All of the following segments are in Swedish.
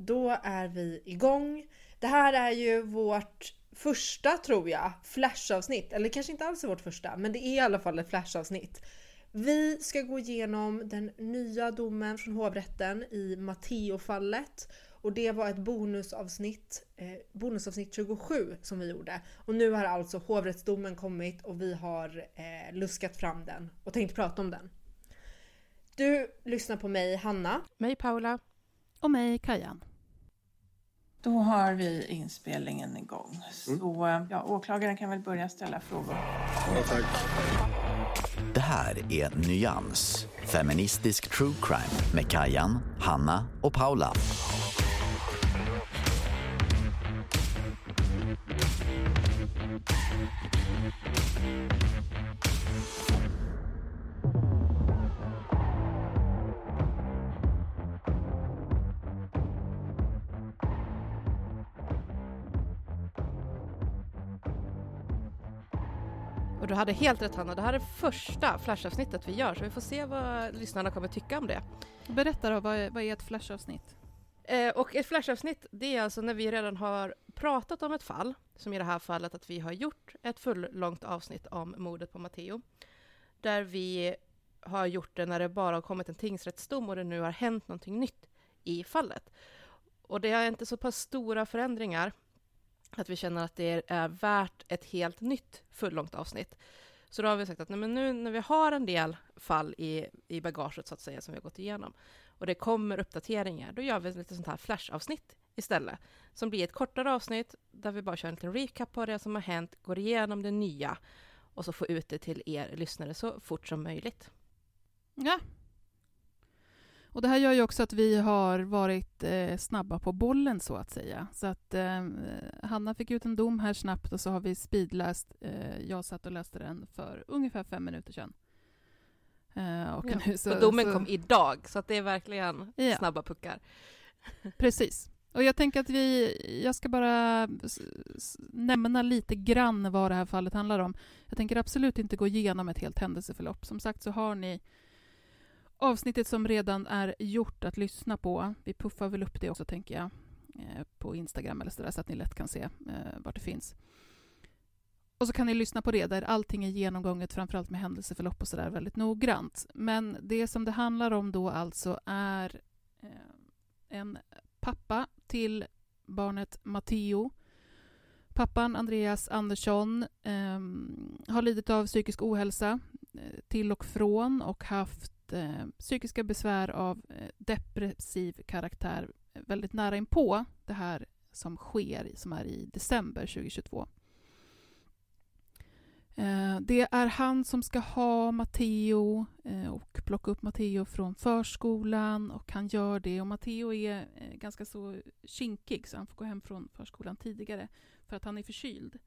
Då är vi igång. Det här är ju vårt första, tror jag, flashavsnitt. Eller kanske inte alls vårt första, men det är i alla fall ett flashavsnitt. Vi ska gå igenom den nya domen från hovrätten i Matteo-fallet. Och det var ett bonusavsnitt, eh, bonusavsnitt 27 som vi gjorde. Och nu har alltså hovrättsdomen kommit och vi har eh, luskat fram den och tänkt prata om den. Du lyssnar på mig, Hanna. Mig Paula. Och mig Kajan. Då har vi inspelningen igång. Så ja, åklagaren kan väl börja ställa frågor. Det här är Nyans, feministisk true crime med Kajan, Hanna och Paula. Hade helt rätt Hanna, det här är första flashavsnittet vi gör så vi får se vad lyssnarna kommer tycka om det. Berätta då, vad är, vad är ett flashavsnitt? Eh, och ett flashavsnitt, det är alltså när vi redan har pratat om ett fall, som i det här fallet att vi har gjort ett fullångt avsnitt om mordet på Matteo, där vi har gjort det när det bara har kommit en tingsrättsdom och det nu har hänt någonting nytt i fallet. Och det är inte så pass stora förändringar att vi känner att det är värt ett helt nytt fullångt avsnitt. Så då har vi sagt att nej, men nu när vi har en del fall i, i bagaget så att säga som vi har gått igenom och det kommer uppdateringar, då gör vi lite sånt här flashavsnitt istället. Som blir ett kortare avsnitt där vi bara kör en liten recap på det som har hänt, går igenom det nya och så får ut det till er lyssnare så fort som möjligt. Ja. Och det här gör ju också att vi har varit eh, snabba på bollen så att säga. Så att eh, Hanna fick ut en dom här snabbt och så har vi speedläst. Eh, jag satt och läste den för ungefär fem minuter sedan. Eh, och, Ja, nu så, och domen så, kom idag, så att det är verkligen Ja. snabba puckar. Precis. Och jag tänker att vi, jag ska bara nämna lite grann vad det här fallet handlar om. Jag tänker absolut inte gå igenom ett helt händelseförlopp. Som sagt så har ni avsnittet som redan är gjort att lyssna på. Vi puffar väl upp det också tänker jag eh, på Instagram eller sådär så att ni lätt kan se eh, vart det finns. Och så kan ni lyssna på det där allting är genomgånget framförallt med händelseförlopp och sådär väldigt noggrant. Men det som det handlar om då alltså är eh, en pappa till barnet Matteo. Pappan Andreas Andersson eh, har lidit av psykisk ohälsa eh, till och från och haft eh, psykiska besvär av eh, depressiv karaktär eh, väldigt nära inpå det här som sker, som är i december 2022. Eh, Det är han som ska ha Matteo eh, och plocka upp Matteo från förskolan och han gör det och Matteo är eh, ganska så kinkig så han får gå hem från förskolan tidigare för att han är förkyld.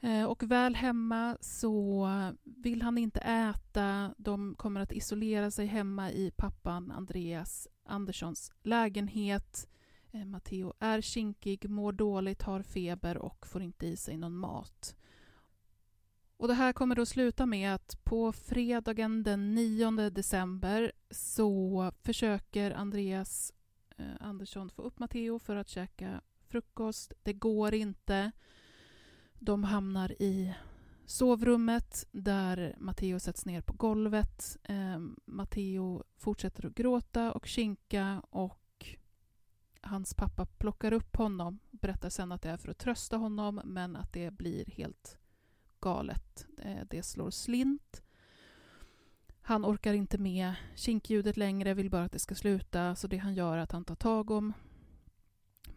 Eh, och väl hemma så vill han inte äta. De kommer att isolera sig hemma i pappan Andreas Anderssons lägenhet. Eh, Matteo är kinkig, mår dåligt, har feber och får inte i sig någon mat. Och det här kommer då sluta med att på fredagen den 9 december så försöker Andreas eh, Andersson få upp Matteo för att käka frukost. Det går inte. De hamnar i sovrummet där Matteo sätts ner på golvet. Eh, Matteo fortsätter att gråta och kinka och hans pappa plockar upp honom och berättar sen att det är för att trösta honom men att det blir helt galet. Eh, Det slår slint. Han orkar inte med kinkljudet längre, vill bara att det ska sluta. Så det han gör är att han tar tag om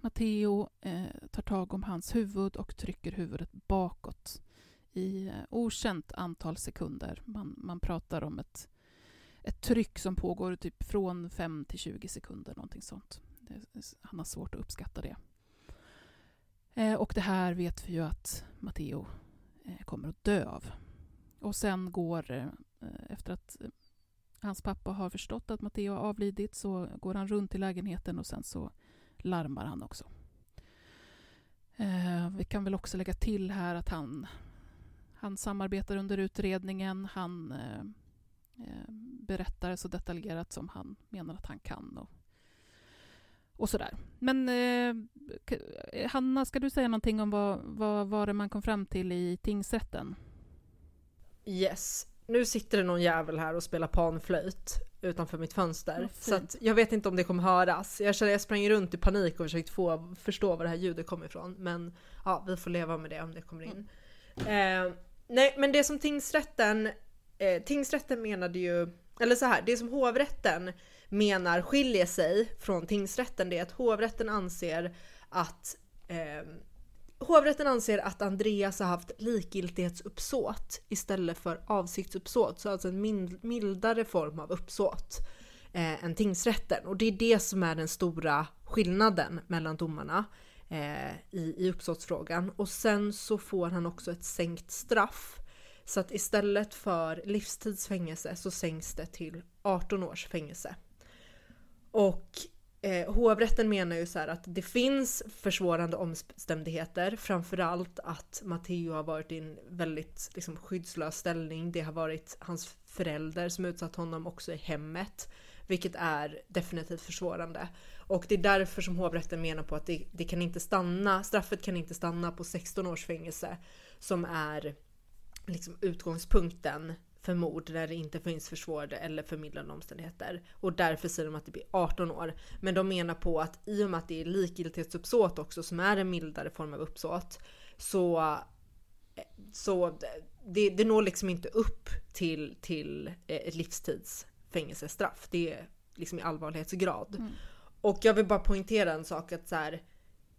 Matteo, eh, tar tag om hans huvud och trycker huvudet bakåt i eh, okänt antal sekunder. Man, man pratar om ett, ett tryck som pågår typ från 5 till 20 sekunder, någonting sånt. Det, han har svårt att uppskatta det. Eh, och det här vet vi ju att Matteo eh, kommer att dö av. Och sen går, eh, eh efter att eh, hans pappa har förstått att Matteo har avlidit, så går han runt i lägenheten och sen så larmar han också. Eh, vi kan väl också lägga till här att han, han samarbetar under utredningen. Han eh, eh berättar så detaljerat som han menar att han kan. Och, och sådär. Men eh, Hanna, ska du säga någonting om vad, vad var det man kom fram till i tingsrätten? Yes. Nu sitter det någon jävel här och spelar panflöjt utanför mitt fönster. Vad så jag vet inte om det kommer höras. Jag känner jag sprang runt i panik och försökt få förstå var det här ljudet kommer ifrån. Men ja, vi får leva med det om det kommer in. Eh, nej, men det som tingsrätten, eh, tingsrätten menade ju, eller så här, det som hovrätten menar skiljer sig från tingsrätten det är att hovrätten anser att eh, Hovrätten anser att Andreas har haft likgiltighetsuppsåt istället för avsiktsuppsåt, så alltså en mildare form av uppsåt eh, än tingsrätten. Och det är det som är den stora skillnaden mellan domarna eh, i, i uppsåtsfrågan. Och sen så får han också ett sänkt straff. Så att istället för livstidsfängelse så sänks det till 18 års fängelse. Och eh, hovrätten menar ju så här att det finns försvårande omständigheter, framförallt att Matteo har varit i en väldigt liksom, skyddslös ställning. Det har varit hans förälder som utsatt honom också i hemmet, vilket är definitivt försvårande. Och det är därför som hovrätten menar på att det, det kan inte stanna, straffet kan inte stanna på 16 års fängelse som är liksom utgångspunkten för mord där det inte finns försvårade eller förmildrande omständigheter. Och därför säger de att det blir 18 år. Men de menar på att i och med att det är likgiltighetsuppsåt också som är en mildare form av uppsåt så, så det, det når liksom inte upp till, till ett livstidsfängelsestraff. Det är liksom i allvarlighetsgrad. Mm. Och jag vill bara poängtera en sak att så här,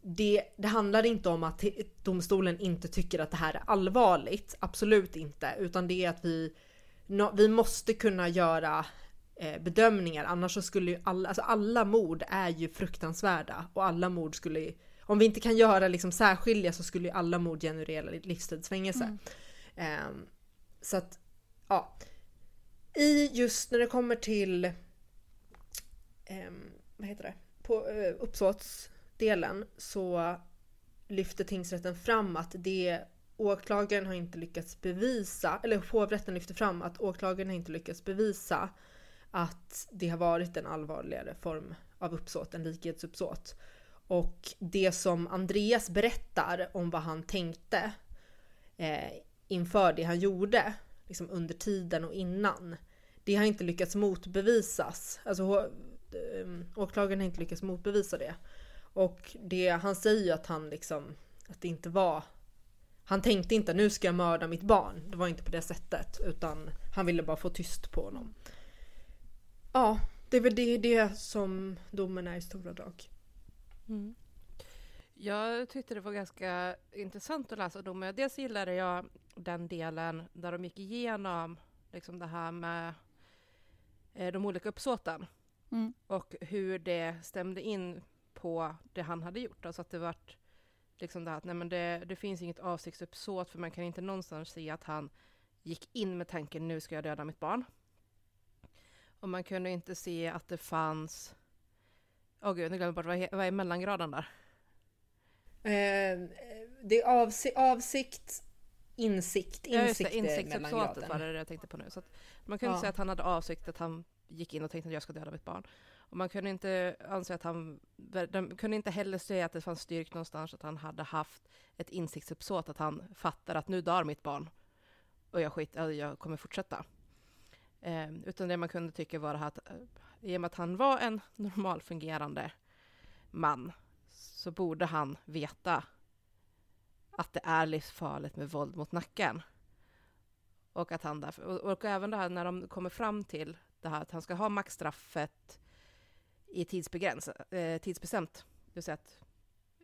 det, det handlar inte om att domstolen inte tycker att det här är allvarligt, absolut inte, utan det är att vi, nå- vi måste kunna göra eh, bedömningar, annars så skulle ju alla, alltså alla mord är ju fruktansvärda och alla mord skulle, om vi inte kan göra liksom särskilja så skulle ju alla mord generera livstidsfängelse. Ehm, så att, ja. I just när det kommer till, ehm, vad heter det, på uh, uppsåtsdelen så lyfter tingsrätten fram att det åklagaren har inte lyckats bevisa, eller hovrätten lyfter fram att åklagaren har inte lyckats bevisa att det har varit en allvarligare form av uppsåt en likhetsuppsåt. Och det som Andreas berättar om vad han tänkte eh, inför det han gjorde, liksom under tiden och innan, det har inte lyckats motbevisas. Alltså ehm, åklagaren har inte lyckats motbevisa det. Och det, han säger ju att han liksom, att det inte var han tänkte inte nu ska jag mörda mitt barn. Det var inte på det sättet. Utan han ville bara få tyst på honom. Ja, det är väl det, det som domen är i stora drag. Mm. Jag tyckte det var ganska intressant att läsa domen. Dels gillade jag den delen där de gick igenom liksom det här med eh, de olika uppsåten Mm. och hur det stämde in på det han hade gjort. Alltså att det vart liksom det här att nej men det, det finns inget avsiktsuppsåt för man kan inte någonstans se att han gick in med tanken nu ska jag döda mitt barn. Och man kunde inte se att det fanns, åh oh gud, nu glömde jag bort, vad, är- vad är mellangraden där? Eh, det är avsi- avsikt, insikt, Ja, just det, insikt är insiktsuppsåtet var mellangraden. det jag tänkte på nu. Så man kunde Ja. säga att han hade avsikt att han gick in och tänkte att jag ska döda mitt barn. Och man kunde inte anse att han, de kunde inte heller säga att det fanns styrkt någonstans att han hade haft ett insiktsuppsåt, att han fattar att nu dör mitt barn. Och jag skit, jag kommer fortsätta. Eh, utan det man kunde tycka var att eh, i och med att han var en normalfungerande man så borde han veta att det är livsfarligt med våld mot nacken. Och att han därför, och, och även det här när de kommer fram till det här att han ska ha maxstraffet i tidsbegräns, eh, tidsbestämt. Det vill säga att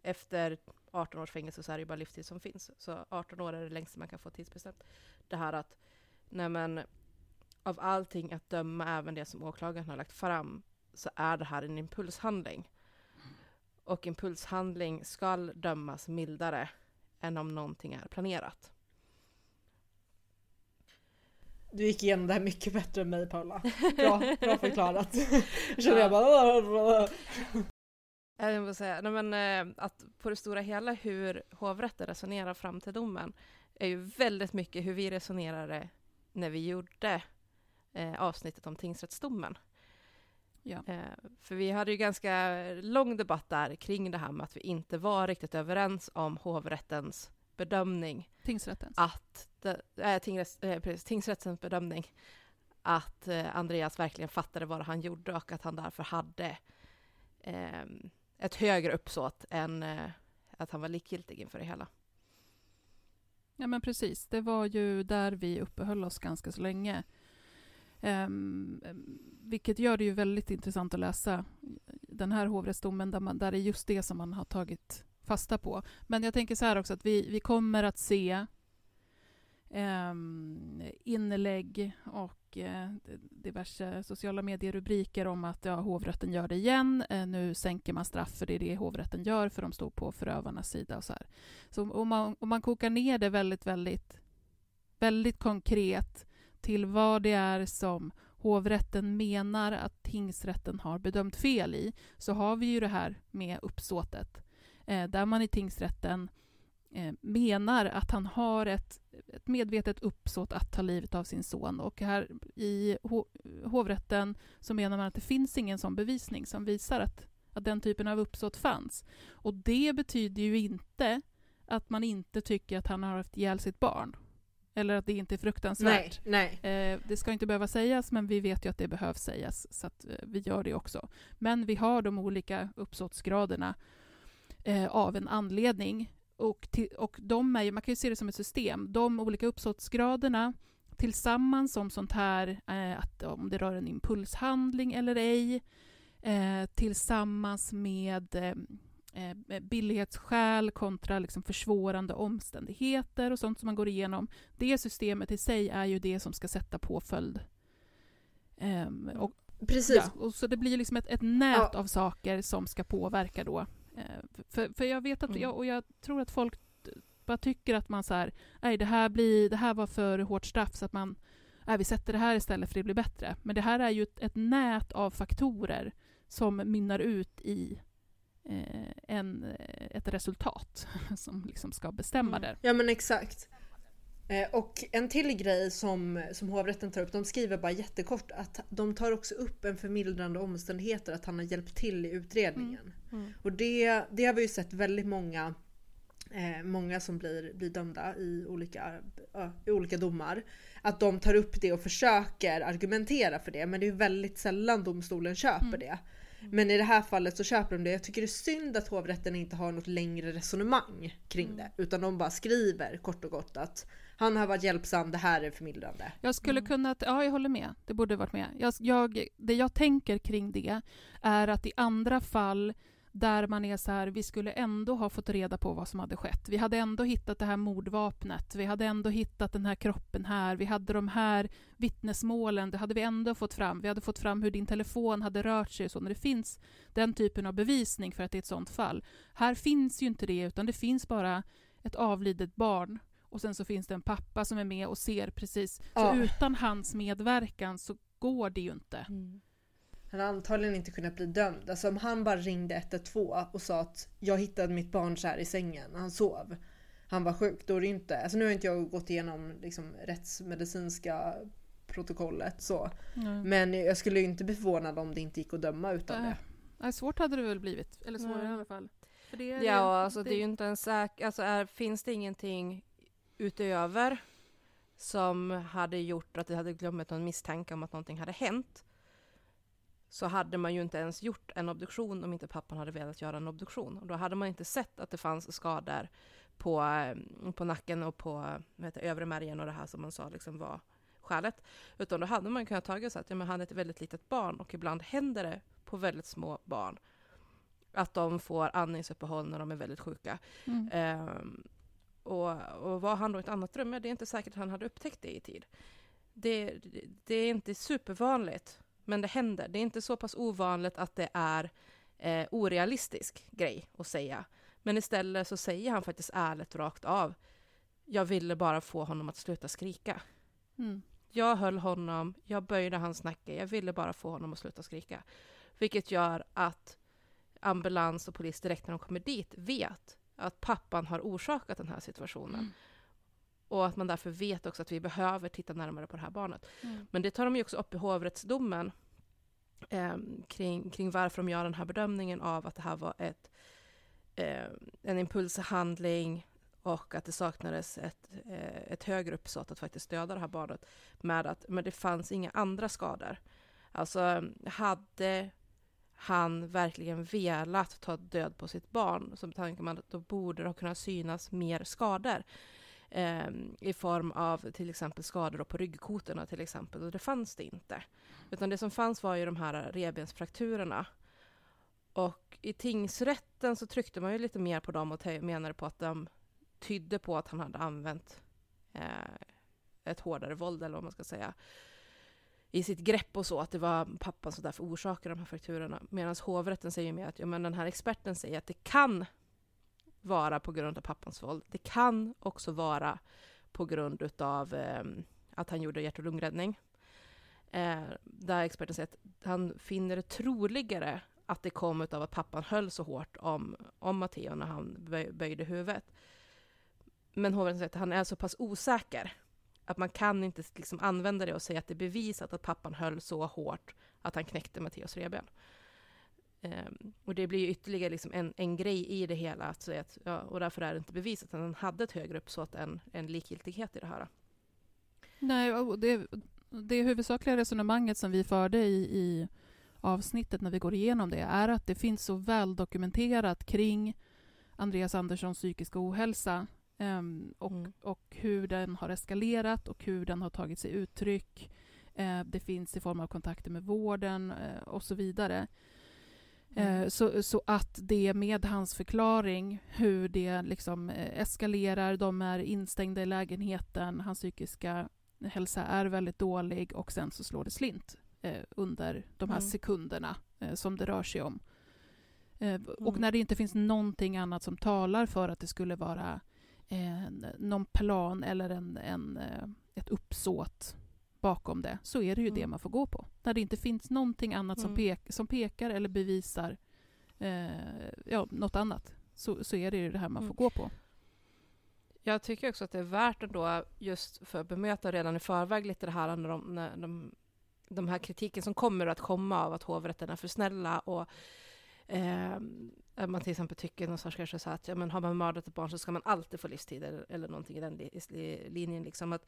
efter 18 års fängelse så är det ju bara livstid som finns. Så 18 år är det längsta man kan få tidsbestämt. Det här att, när man av allting att döma, även det som åklagaren har lagt fram, så är det här en impulshandling. Och impulshandling ska dömas mildare än om någonting är planerat. Du gick igenom det här mycket bättre än mig Paula. Bra, bra förklarat. Jag känner jag bara... Jag vill säga, nej men, eh, att på det stora hela hur hovrätten resonerar fram till domen är ju väldigt mycket hur vi resonerade när vi gjorde eh, avsnittet om tingsrättsdomen. Ja. Eh, för vi hade ju ganska lång debatt där kring det här med att vi inte var riktigt överens om hovrättens bedömning Tingsrätten. att äh, tingsrätts, äh, precis, tingsrättens bedömning att eh, Andreas verkligen fattade vad han gjorde och att han därför hade eh, ett högre uppsåt än eh, att han var likgiltig inför det hela. Ja men precis, det var ju där vi uppehöll oss ganska så länge. Um, vilket gör det ju väldigt intressant att läsa den här hovrättsdomen där, man, där det är just det som man har tagit fasta på. Men jag tänker så här också att vi, vi kommer att se eh, inlägg och eh, diverse sociala medierubriker om att ja, hovrätten gör det igen. Eh, nu sänker man straff för det är det hovrätten gör för de står på förövarnas sida och så här. Så om man, om man kokar ner det väldigt, väldigt, väldigt konkret till vad det är som hovrätten menar att tingsrätten har bedömt fel i, så har vi ju det här med uppsåtet. Eh, där man i tingsrätten eh, menar att han har ett, ett medvetet uppsåt att ta livet av sin son. Och här i ho hovrätten så menar man att det finns ingen sån bevisning som visar att, att den typen av uppsåt fanns. Och det betyder ju inte att man inte tycker att han har haft ihjäl sitt barn. Eller att det inte är fruktansvärt. Nej, nej. Eh, det ska inte behöva sägas, men vi vet ju att det behövs sägas, så att vi gör det också. Men vi har de olika uppsåtsgraderna eh, av en anledning. Och, till, och de är ju, man kan ju se det som ett system. De olika uppsåtsgraderna tillsammans som sånt här, eh, att om det rör en impulshandling eller ej, eh, tillsammans med eh, eh, billighetsskäl kontra liksom försvårande omständigheter och sånt som man går igenom. Det systemet i sig är ju det som ska sätta påföljd. Um, och, Precis. ja, och så det blir liksom ett, ett nät Ja. av saker som ska påverka då. Eh, för, för jag vet att, Mm. jag, och jag tror att folk bara tycker att man så här, nej det här, blir, det här var för hårt straff så att man, nej vi sätter det här istället för det blir bättre. Men det här är ju ett, ett nät av faktorer som mynnar ut i eh, en, ett resultat som liksom ska bestämma Mm. det. Ja men exakt. Eh, Och en till grej som, som hovrätten tar upp, de skriver bara jättekort att de tar också upp en förmildrande omständigheter att han har hjälpt till i utredningen. Mm. Och det, det har vi ju sett väldigt många eh, Många som blir, blir dömda i olika, ja, i olika domar. Att de tar upp det och försöker argumentera för det. Men det är ju väldigt sällan domstolen köper Mm. det. Men i det här fallet så köper de det. Jag tycker det är synd att hovrätten inte har något längre resonemang kring det. Utan de bara skriver kort och gott att han har varit hjälpsam, det här är förmildrande. Jag skulle kunna, ja jag håller med, det borde varit med. Jag, jag, det jag tänker kring det är att i andra fall där man är så här, vi skulle ändå ha fått reda på vad som hade skett. Vi hade ändå hittat det här mordvapnet, vi hade ändå hittat den här kroppen här, vi hade de här vittnesmålen, det hade vi ändå fått fram. Vi hade fått fram hur din telefon hade rört sig och så, när det finns den typen av bevisning för att det är ett sånt fall. Här finns ju inte det, utan det finns bara ett avlidet barn och sen så finns det en pappa som är med och ser precis. Så Ja. utan hans medverkan så går det ju inte. Han har antagligen inte kunnat bli dömd. Alltså om han bara ringde 112 och sa att jag hittade mitt barn så här i sängen han sov. Han var sjuk, då är det inte... Alltså nu har inte jag gått igenom liksom, rättsmedicinska protokollet så. Men jag skulle ju inte bli förvånad om det inte gick att döma utan Nej. det. Nej, svårt hade det väl blivit, eller svårare Nej. i alla fall. För det, Ja, och alltså det är ju inte en säker... Alltså är, finns det ingenting utöver som hade gjort att det hade glömt någon misstanke om att någonting hade hänt så hade man ju inte ens gjort en obduktion om inte pappan hade velat göra en obduktion. Och då hade man inte sett att det fanns skador på, eh, på nacken och på heter, övre märgen och det här som man sa liksom var skälet. Utan då hade man kunnat ta och sagt att ja, men han är ett väldigt litet barn och ibland händer det på väldigt små barn att de får andningsuppehåll när de är väldigt sjuka. Mm. Ehm, och, och var han då i ett annat rum? Ja, det är inte säkert att han hade upptäckt det i tid. Det, det är inte supervanligt, men det händer. Det är inte så pass ovanligt att det är eh, orealistisk grej att säga. Men istället så säger han faktiskt ärligt rakt av. Jag ville bara få honom att sluta skrika. Mm. Jag höll honom, jag böjde hans nacke, jag ville bara få honom att sluta skrika. Vilket gör att ambulans och polis direkt när de kommer dit vet att pappan har orsakat den här situationen. Och att man därför vet också att vi behöver titta närmare på det här barnet. Mm. Men det tar de ju också upp i hovrättsdomen eh, kring, kring varför de gör den här bedömningen av att det här var ett, eh, en impulshandling och att det saknades ett, eh, ett högre uppsåt att faktiskt döda det här barnet med att men det fanns inga andra skador. Alltså hade han verkligen velat ta död på sitt barn så tänker man att då borde det ha kunnat synas mer skador eh, i form av till exempel skador på ryggkotorna till exempel och det fanns det inte. Utan det som fanns var ju de här revbensfrakturerna. Och i tingsrätten så tryckte man ju lite mer på dem och menade på att de tydde på att han hade använt eh, ett hårdare våld eller vad man ska säga i sitt grepp och så, att det var pappan som därför orsakade de här frakturerna. Medan hovrätten säger mer att ja, men den här experten säger att det kan vara på grund av pappans våld. Det kan också vara på grund utav eh, att han gjorde hjärt och lungräddning. Eh, där experten säger att han finner det troligare att det kom av att pappan höll så hårt om, om Matteo när han böj, böjde huvudet. Men hovrätten säger att han är så pass osäker att man kan inte liksom använda det och säga att det är bevisat att pappan höll så hårt att han knäckte Matteos revben. Um, och det blir ju ytterligare liksom en, en grej i det hela, att säga att, ja, och därför är det inte bevisat att han hade ett högre uppsåt än, än likgiltighet i det här. Nej, och det, det huvudsakliga resonemanget som vi förde i, i avsnittet när vi går igenom det är att det finns så väl dokumenterat kring Andreas Anderssons psykiska ohälsa ehm, och, Mm. och hur den har eskalerat och hur den har tagit sig uttryck. Eh, det finns i form av kontakter med vården eh, och så vidare. Eh, så, så att det med hans förklaring, hur det liksom eh, eskalerar, de är instängda i lägenheten, hans psykiska hälsa är väldigt dålig och sen så slår det slint eh, under de här Mm. sekunderna som det rör sig om. Och Mm. när det inte finns någonting annat som talar för att det skulle vara eh, någon plan eller en, en, ett uppsåt bakom det, så är det ju det Mm. man får gå på. När det inte finns någonting annat som, Mm. pek, som pekar eller bevisar eh, ja, något annat, så, så är det ju det här man Mm. får gå på. Jag tycker också att det är värt ändå, just för att bemöta redan i förväg lite det här när de, när de, de här kritiken som kommer att komma av att hovrätten är för snälla och eh, man till exempel tycker någonstans kanske så att ja, men har man mördat ett barn så ska man alltid få livstid eller, eller någonting i den li, i linjen. Liksom att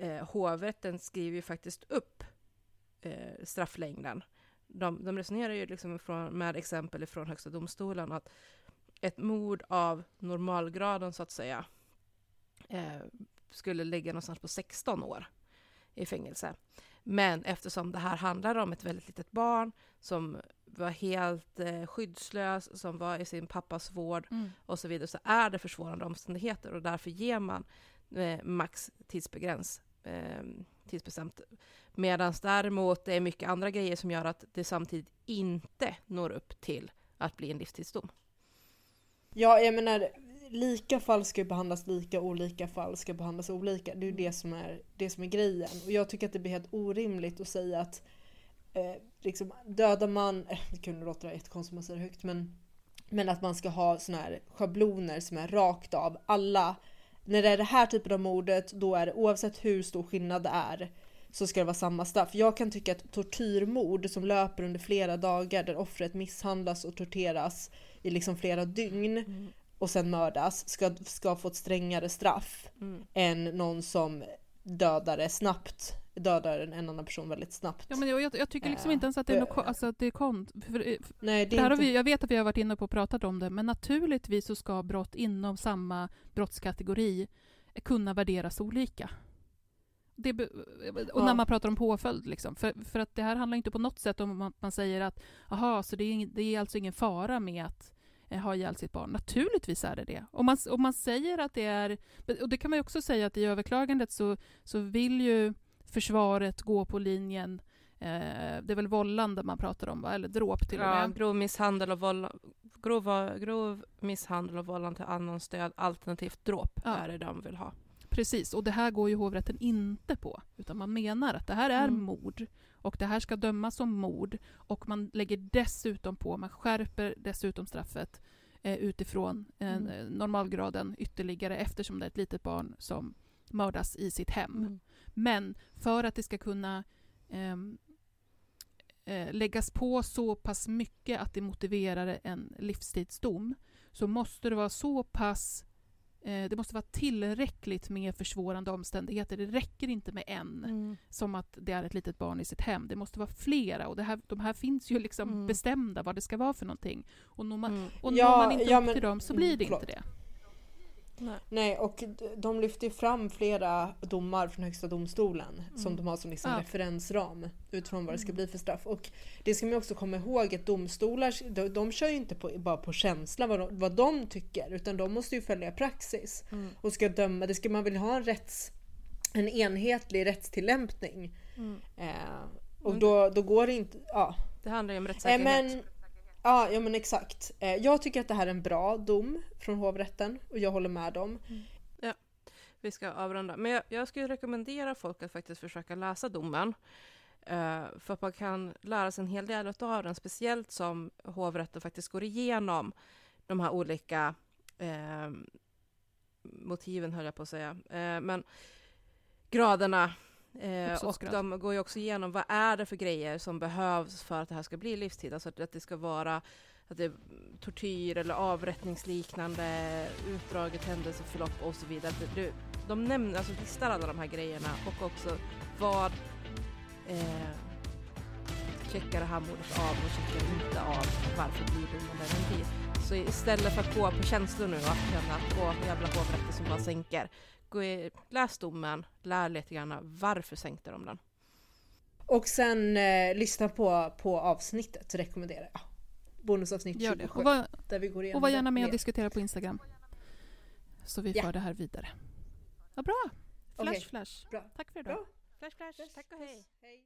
eh, hovrätten skriver ju faktiskt upp eh, strafflängden. De, de resonerar ju liksom från, med exempel från Högsta domstolen att ett mord av normalgraden så att säga eh, skulle ligga någonstans på 16 år i fängelse. Men eftersom det här handlar om ett väldigt litet barn som var helt eh, skyddslös, som var i sin pappas vård Mm. och så vidare, så är det försvårande omständigheter och därför ger man eh, max tidsbegräns, eh, tidsbestämt. Medan däremot det är mycket andra grejer som gör att det samtidigt inte når upp till att bli en livstidsdom. Ja, jag menar lika fall ska ju behandlas lika, olika fall ska behandlas olika. Det är ju det som är, det som är grejen. Och jag tycker att det blir helt orimligt att säga att eh, liksom, dödar man, eh, det kunde låta jättekonstigt om man säger högt, men, men att man ska ha såna här schabloner som är rakt av alla. När det är det här typen av mordet, då är det oavsett hur stor skillnad det är så ska det vara samma straff. Jag kan tycka att tortyrmord som löper under flera dagar där offret misshandlas och torteras i liksom flera dygn och sen mördas ska, ska få ett strängare straff Mm. än någon som dödar det snabbt, dödar en annan person väldigt snabbt. Ja, men jag, jag tycker liksom Ja. inte ens att det är, något, alltså, att det är kont... För, Nej, det är inte... vi, jag vet att vi har varit inne på och pratat om det, men naturligtvis så ska brott inom samma brottskategori kunna värderas olika. Det, och när Ja. man pratar om påföljd. Liksom. För, för att det här handlar inte på något sätt om att man säger att aha, så det är, ing- det är alltså ingen fara med att eh, ha ihjäl sitt barn. Naturligtvis är det det. Om man, om man säger att det är... Och det kan man ju också säga att i överklagandet så, så vill ju försvaret gå på linjen eh, det är väl vållande man pratar om, va? eller dråp till och Ja, med. grov misshandel och våll, grov, grov misshandel och vållande till annans död alternativt dråp Ja. är det de vill ha. Precis, och det här går ju hovrätten inte på. Utan man menar att det här är Mm. mord och det här ska dömas som mord och man lägger dessutom på, man skärper dessutom straffet eh, utifrån eh, Mm. normalgraden ytterligare eftersom det är ett litet barn som mördas i sitt hem. Mm. Men för att det ska kunna ehm, eh, läggas på så pass mycket att det motiverar en livstidsdom så måste det vara så pass eh, det måste vara tillräckligt med försvårande omständigheter. Det räcker inte med en, Mm. som att det är ett litet barn i sitt hem. Det måste vara flera och det här, de här finns ju liksom Mm. bestämda vad det ska vara för någonting. Och når man, Mm. och Ja, når man inte ja, upp men- till dem så blir det inte det. Nej, och d- de lyfter ju fram flera domar från Högsta domstolen som de har som liksom Ja. referensram utifrån vad det ska bli för straff. Och det ska man också komma ihåg att domstolar, de, de kör ju inte på, bara på känsla vad de, vad de tycker utan de måste ju följa praxis Mm. och ska döma. Det ska man väl ha en rätts en enhetlig rättstillämpning. Mm. Eh, och då, då går det inte... Ja. Det handlar ju om Eh, rättssäkerhet. men, ja, ja men exakt. Eh, jag tycker att det här är en bra dom från hovrätten och jag håller med dem. Mm. Vi ska avrunda. Men jag, jag skulle rekommendera folk att faktiskt försöka läsa domen. Eh, för att man kan lära sig en hel del av den, speciellt som hovrätten faktiskt går igenom de här olika eh, motiven, höll jag på att säga. Eh, men graderna. Eh, och de går ju också igenom vad är det för grejer som behövs för att det här ska bli livstid. Alltså att, att det ska vara att det är tortyr eller avrättningsliknande, utdraget händelseförlopp och så vidare. Det- det- De nämner, alltså listar alla de här grejerna och också vad eh, checkar det här mordet av och checkar inte av. Varför blir domen där den blir? Så istället för att gå på känslor nu och känna att åh, jävla hovrätter som bara sänker. Gå i, läs domen, lär lite grann varför sänkte de den. Och sen eh, lyssna på, på avsnittet rekommenderar jag. Bonusavsnitt Gör det. 27 Och var, där vi går igenom och var gärna med och diskutera på Instagram. Så vi Ja. för det här vidare. Vad bra! Flash, Okej. flash. Bra. Tack för idag. Bra. Flash, flash, tack och hej. Hej.